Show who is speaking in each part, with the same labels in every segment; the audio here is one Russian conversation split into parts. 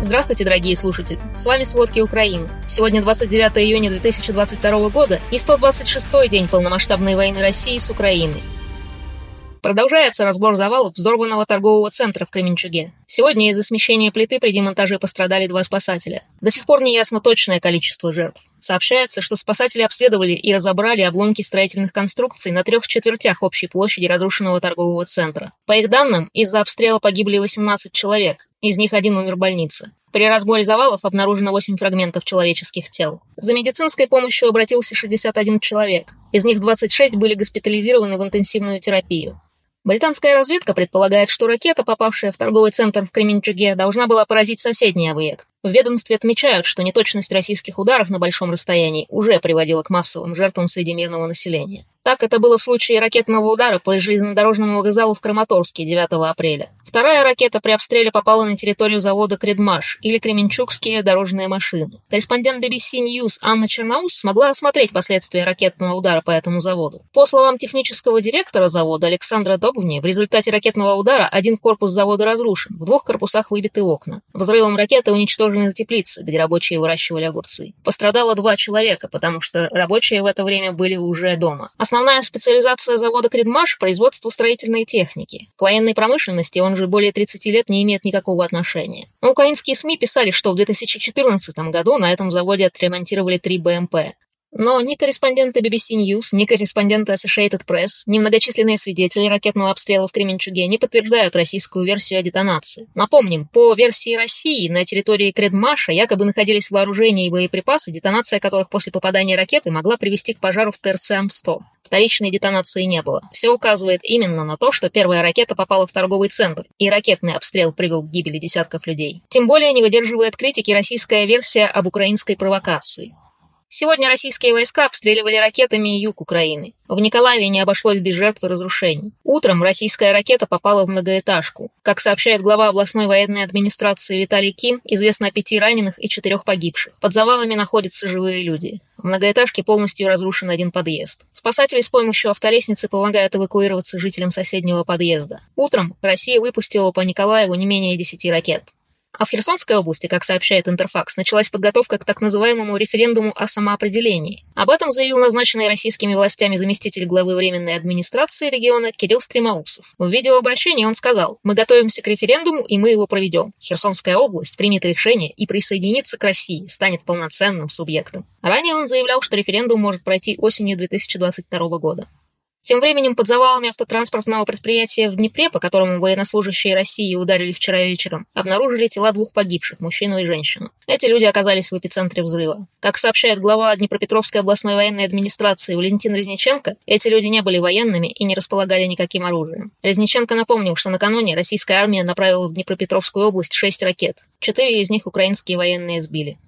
Speaker 1: Здравствуйте, дорогие слушатели! С вами «Сводки Украины». Сегодня 29 июня 2022 года и 126-й день полномасштабной войны России с Украиной. Продолжается разбор завалов взорванного торгового центра в Кременчуге. Сегодня из-за смещения плиты при демонтаже пострадали два спасателя. До сих пор не ясно точное количество жертв. Сообщается, что спасатели обследовали и разобрали обломки строительных конструкций на трех четвертях общей площади разрушенного торгового центра. По их данным, из-за обстрела погибли 18 человек, из них один умер в больнице. При разборе завалов обнаружено 8 фрагментов человеческих тел. За медицинской помощью обратился 61 человек. Из них 26 были госпитализированы в интенсивную терапию. Британская разведка предполагает, что ракета, попавшая в торговый центр в Кременчуге, должна была поразить соседний объект. В ведомстве отмечают, что неточность российских ударов на большом расстоянии уже приводила к массовым жертвам среди мирного населения. Так это было в случае ракетного удара по железнодорожному вокзалу в Краматорске 9 апреля. Вторая ракета при обстреле попала на территорию завода «Кредмаш» или «Кременчугские дорожные машины». Корреспондент BBC News Анна Черноус смогла осмотреть последствия ракетного удара по этому заводу. По словам технического директора завода Александра Добвни, в результате ракетного удара один корпус завода разрушен, в двух корпусах выбиты окна. Взрывом ракеты уничтожены теплицы, где рабочие выращивали огурцы. Пострадало два человека, потому что рабочие в это время были уже дома. Основная специализация завода «Кредмаш» – производство строительной техники. К военной промышленности он же более 30 лет не имеет никакого отношения. Но украинские СМИ писали, что в 2014 году на этом заводе отремонтировали три БМП. Но ни корреспонденты BBC News, ни корреспонденты Associated Press, ни многочисленные свидетели ракетного обстрела в Кременчуге не подтверждают российскую версию о детонации. Напомним, по версии России, на территории Кредмаша якобы находились вооружения и боеприпасы, детонация которых после попадания ракеты могла привести к пожару в ТРЦ Ам-100. Вторичной детонации не было. Все указывает именно на то, что первая ракета попала в торговый центр, и ракетный обстрел привел к гибели десятков людей. Тем более не выдерживает критики российская версия об украинской провокации. Сегодня российские войска обстреливали ракетами юг Украины. В Николаеве не обошлось без жертв и разрушений. Утром российская ракета попала в многоэтажку. Как сообщает глава областной военной администрации Виталий Ким, известно о пяти раненых и четырех погибших. Под завалами находятся живые люди. В многоэтажке полностью разрушен один подъезд. Спасатели с помощью автолестницы помогают эвакуироваться жителям соседнего подъезда. Утром Россия выпустила по Николаеву не менее десяти ракет. А в Херсонской области, как сообщает Интерфакс, началась подготовка к так называемому референдуму о самоопределении. Об этом заявил назначенный российскими властями заместитель главы Временной администрации региона Кирилл Стремоусов. В видеообращении он сказал, «Мы готовимся к референдуму, и мы его проведем. Херсонская область примет решение и присоединится к России, станет полноценным субъектом». Ранее он заявлял, что референдум может пройти осенью 2022 года. Тем временем под завалами автотранспортного предприятия в Днепре, по которому военнослужащие России ударили вчера вечером, обнаружили тела двух погибших, мужчину и женщину. Эти люди оказались в эпицентре взрыва. Как сообщает глава Днепропетровской областной военной администрации Валентин Резниченко, эти люди не были военными и не располагали никаким оружием. Резниченко напомнил, что накануне российская армия направила в Днепропетровскую область шесть ракет. Четыре из них украинские военные сбили.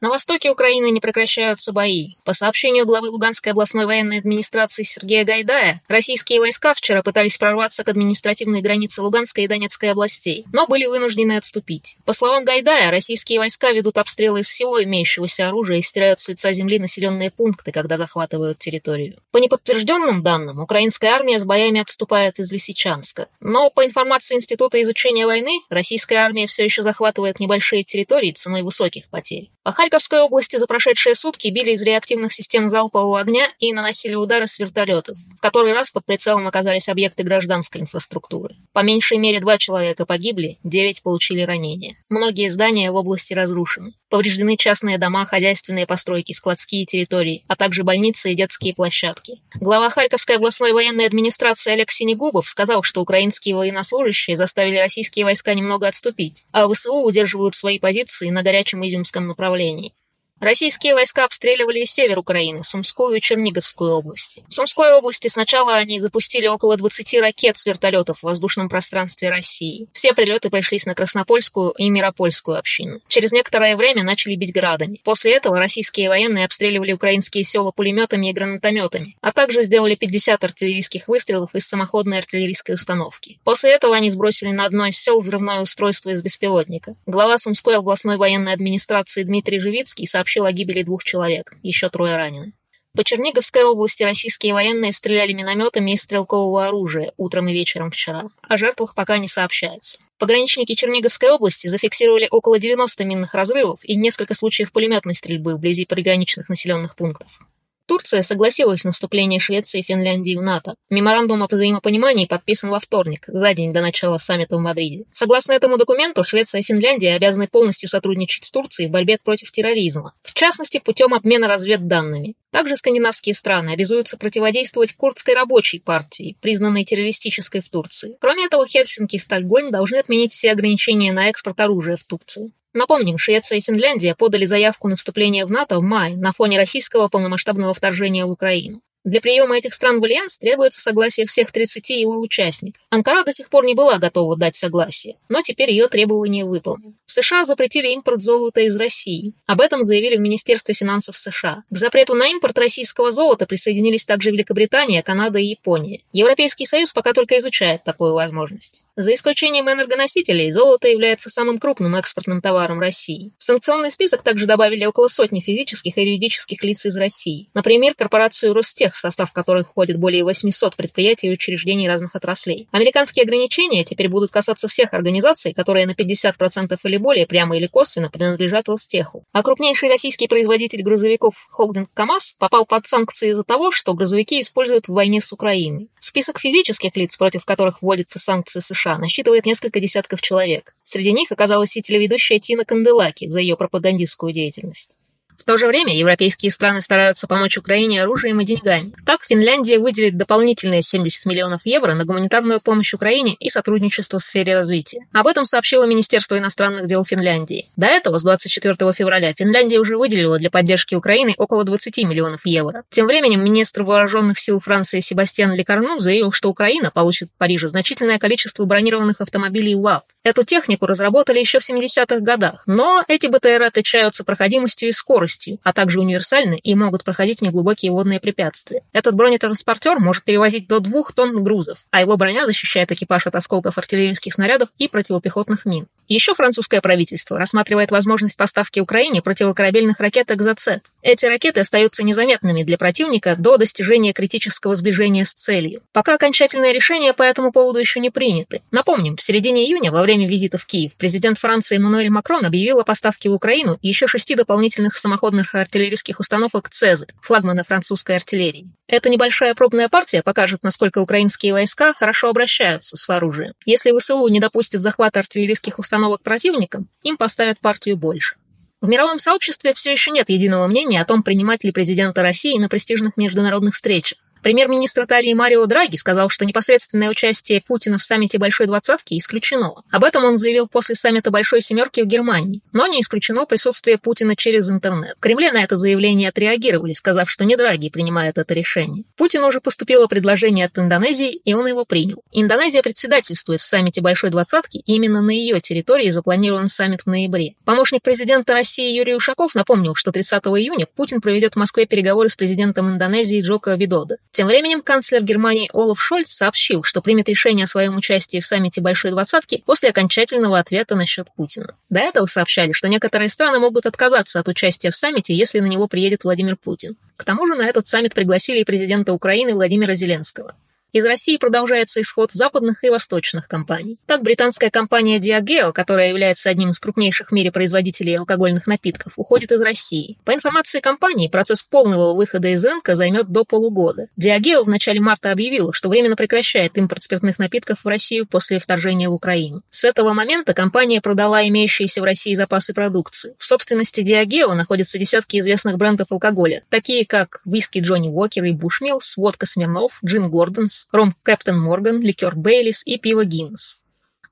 Speaker 1: На востоке Украины не прекращаются бои. По сообщению главы Луганской областной военной администрации Сергея Гайдая, российские войска вчера пытались прорваться к административной границе Луганской и Донецкой областей, но были вынуждены отступить. По словам Гайдая, российские войска ведут обстрелы из всего имеющегося оружия и стирают с лица земли населенные пункты, когда захватывают территорию. По неподтвержденным данным, украинская армия с боями отступает из Лисичанска. Но по информации Института изучения войны, российская армия все еще захватывает небольшие территории ценой высоких потерь. По Харьковской области за прошедшие сутки били из реактивных систем залпового огня и наносили удары с вертолетов. В который раз под прицелом оказались объекты гражданской инфраструктуры. По меньшей мере два человека погибли, девять получили ранения. Многие здания в области разрушены. Повреждены частные дома, хозяйственные постройки, складские территории, а также больницы и детские площадки. Глава Харьковской областной военной администрации Олег Синегубов сказал, что украинские военнослужащие заставили российские войска немного отступить, а ВСУ удерживают свои позиции на горячем Изюмском направлении. Российские войска обстреливали север Украины, Сумскую и Черниговскую области. В Сумской области сначала они запустили около 20 ракет с вертолетов в воздушном пространстве России. Все прилеты пришлись на Краснопольскую и Миропольскую общину. Через некоторое время начали бить градами. После этого российские военные обстреливали украинские села пулеметами и гранатометами, а также сделали 50 артиллерийских выстрелов из самоходной артиллерийской установки. После этого они сбросили на одно из сел взрывное устройство из беспилотника. Глава Сумской областной военной администрации Дмитрий Живицкий сообщил сообщил о гибели двух человек, еще трое ранены. По Черниговской области российские военные стреляли минометами из стрелкового оружия утром и вечером вчера. О жертвах пока не сообщается. Пограничники Черниговской области зафиксировали около 90 минных разрывов и несколько случаев пулеметной стрельбы вблизи приграничных населенных пунктов. Турция согласилась на вступление Швеции и Финляндии в НАТО. Меморандум о взаимопонимании подписан во вторник, за день до начала саммита в Мадриде. Согласно этому документу, Швеция и Финляндия обязаны полностью сотрудничать с Турцией в борьбе против терроризма, в частности, путем обмена разведданными. Также скандинавские страны обязуются противодействовать курдской рабочей партии, признанной террористической в Турции. Кроме этого, Хельсинки и Стокгольм должны отменить все ограничения на экспорт оружия в Турцию. Напомним, Швеция и Финляндия подали заявку на вступление в НАТО в мае на фоне российского полномасштабного вторжения в Украину. Для приема этих стран в Альянс требуется согласие всех 30 его участников. Анкара до сих пор не была готова дать согласие, но теперь ее требования выполнены. В США запретили импорт золота из России. Об этом заявили в Министерстве финансов США. К запрету на импорт российского золота присоединились также Великобритания, Канада и Япония. Европейский Союз пока только изучает такую возможность. За исключением энергоносителей, золото является самым крупным экспортным товаром России. В санкционный список также добавили около сотни физических и юридических лиц из России. Например, корпорацию Ростех, в состав которой входит более 800 предприятий и учреждений разных отраслей. Американские ограничения теперь будут касаться всех организаций, которые на 50% или более прямо или косвенно принадлежат Ростеху. А крупнейший российский производитель грузовиков холдинг КАМАЗ попал под санкции из-за того, что грузовики используют в войне с Украиной. Список физических лиц, против которых вводятся санкции США насчитывает несколько десятков человек. Среди них оказалась и телеведущая Тина Канделаки за ее пропагандистскую деятельность. В то же время европейские страны стараются помочь Украине оружием и деньгами. Так, Финляндия выделит дополнительные 70 миллионов евро на гуманитарную помощь Украине и сотрудничество в сфере развития. Об этом сообщило Министерство иностранных дел Финляндии. До этого, с 24 февраля, Финляндия уже выделила для поддержки Украины около 20 миллионов евро. Тем временем министр вооруженных сил Франции Себастьян Лекарну заявил, что Украина получит в Париже значительное количество бронированных автомобилей УАВ. Эту технику разработали еще в 70-х годах, но эти БТР отличаются проходимостью и скоростью, скоростью, а также универсальны и могут проходить неглубокие водные препятствия. Этот бронетранспортер может перевозить до двух тонн грузов, а его броня защищает экипаж от осколков артиллерийских снарядов и противопехотных мин. Еще французское правительство рассматривает возможность поставки Украине противокорабельных ракет «Экзоцет». Эти ракеты остаются незаметными для противника до достижения критического сближения с целью. Пока окончательное решение по этому поводу еще не приняты. Напомним, в середине июня, во время визита в Киев, президент Франции Эммануэль Макрон объявил о поставке в Украину еще шести дополнительных самолетов самоходных артиллерийских установок «Цезарь», флагмана французской артиллерии. Эта небольшая пробная партия покажет, насколько украинские войска хорошо обращаются с оружием. Если ВСУ не допустит захвата артиллерийских установок противникам, им поставят партию больше. В мировом сообществе все еще нет единого мнения о том, принимать ли президента России на престижных международных встречах. Премьер-министр Италии Марио Драги сказал, что непосредственное участие Путина в саммите Большой Двадцатки исключено. Об этом он заявил после саммита Большой Семерки в Германии, но не исключено присутствие Путина через интернет. В Кремле на это заявление отреагировали, сказав, что не Драги принимает это решение. Путину уже поступило предложение от Индонезии, и он его принял. Индонезия председательствует в саммите Большой Двадцатки, и именно на ее территории запланирован саммит в ноябре. Помощник президента России Юрий Ушаков напомнил, что 30 июня Путин проведет в Москве переговоры с президентом Индонезии Джоко Видодо. Тем временем канцлер Германии Олаф Шольц сообщил, что примет решение о своем участии в саммите Большой Двадцатки после окончательного ответа насчет Путина. До этого сообщали, что некоторые страны могут отказаться от участия в саммите, если на него приедет Владимир Путин. К тому же на этот саммит пригласили и президента Украины Владимира Зеленского. Из России продолжается исход западных и восточных компаний. Так, британская компания Diageo, которая является одним из крупнейших в мире производителей алкогольных напитков, уходит из России. По информации компании, процесс полного выхода из рынка займет до полугода. Diageo в начале марта объявила, что временно прекращает импорт спиртных напитков в Россию после вторжения в Украину. С этого момента компания продала имеющиеся в России запасы продукции. В собственности Diageo находятся десятки известных брендов алкоголя, такие как виски Johnnie Walker и Bushmills, водка Smirnoff, джин Gordon's, ром Captain Morgan, ликер Baileys и пиво Guinness.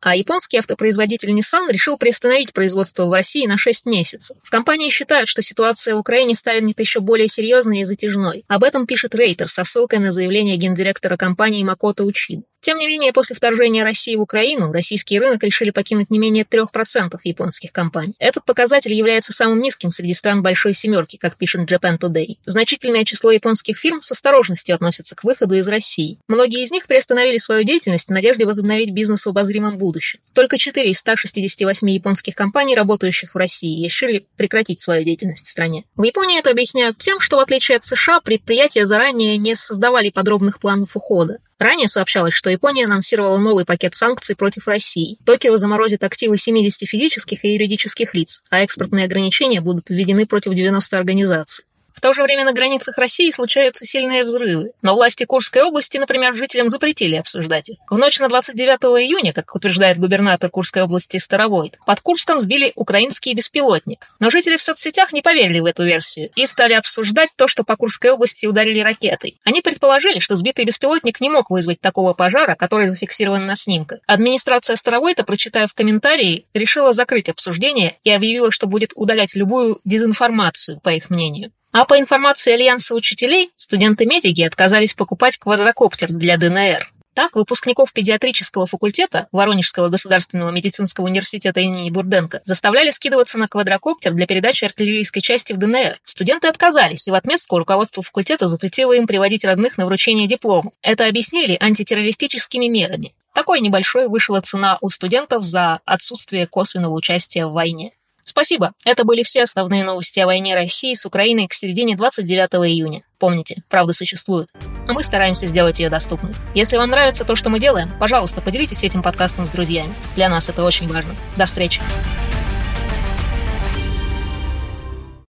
Speaker 1: А японский автопроизводитель Nissan решил приостановить производство в России на 6 месяцев. В компании считают, что ситуация в Украине станет еще более серьезной и затяжной. Об этом пишет Рейтер со ссылкой на заявление гендиректора компании Макото Учида. Тем не менее, после вторжения России в Украину, российский рынок решили покинуть не менее 3% японских компаний. Этот показатель является самым низким среди стран Большой Семерки, как пишет Japan Today. Значительное число японских фирм с осторожностью относятся к выходу из России. Многие из них приостановили свою деятельность в надежде возобновить бизнес в обозримом будущем. Только 4 из 168 японских компаний, работающих в России, решили прекратить свою деятельность в стране. В Японии это объясняют тем, что в отличие от США, предприятия заранее не создавали подробных планов ухода. Ранее сообщалось, что Япония анонсировала новый пакет санкций против России. Токио заморозит активы 70 физических и юридических лиц, а экспортные ограничения будут введены против 90 организаций. В то же время на границах России случаются сильные взрывы, но власти Курской области, например, жителям запретили обсуждать их. В ночь на 29 июня, как утверждает губернатор Курской области Старовойт, под Курском сбили украинский беспилотник. Но жители в соцсетях не поверили в эту версию и стали обсуждать то, что по Курской области ударили ракетой. Они предположили, что сбитый беспилотник не мог вызвать такого пожара, который зафиксирован на снимках. Администрация Старовойта, прочитав комментарии, решила закрыть обсуждение и объявила, что будет удалять любую дезинформацию, по их мнению. А по информации Альянса учителей, студенты-медики отказались покупать квадрокоптер для ДНР. Так, выпускников педиатрического факультета Воронежского государственного медицинского университета имени Бурденко заставляли скидываться на квадрокоптер для передачи артиллерийской части в ДНР. Студенты отказались, и в отместку руководство факультета запретило им приводить родных на вручение диплома. Это объяснили антитеррористическими мерами. Такой небольшой вышла цена у студентов за отсутствие косвенного участия в войне. Спасибо. Это были все основные новости о войне России с Украиной к середине 29 июня. Помните, правда существует. А мы стараемся сделать ее доступной. Если вам нравится то, что мы делаем, пожалуйста, поделитесь этим подкастом с друзьями. Для нас это очень важно. До встречи.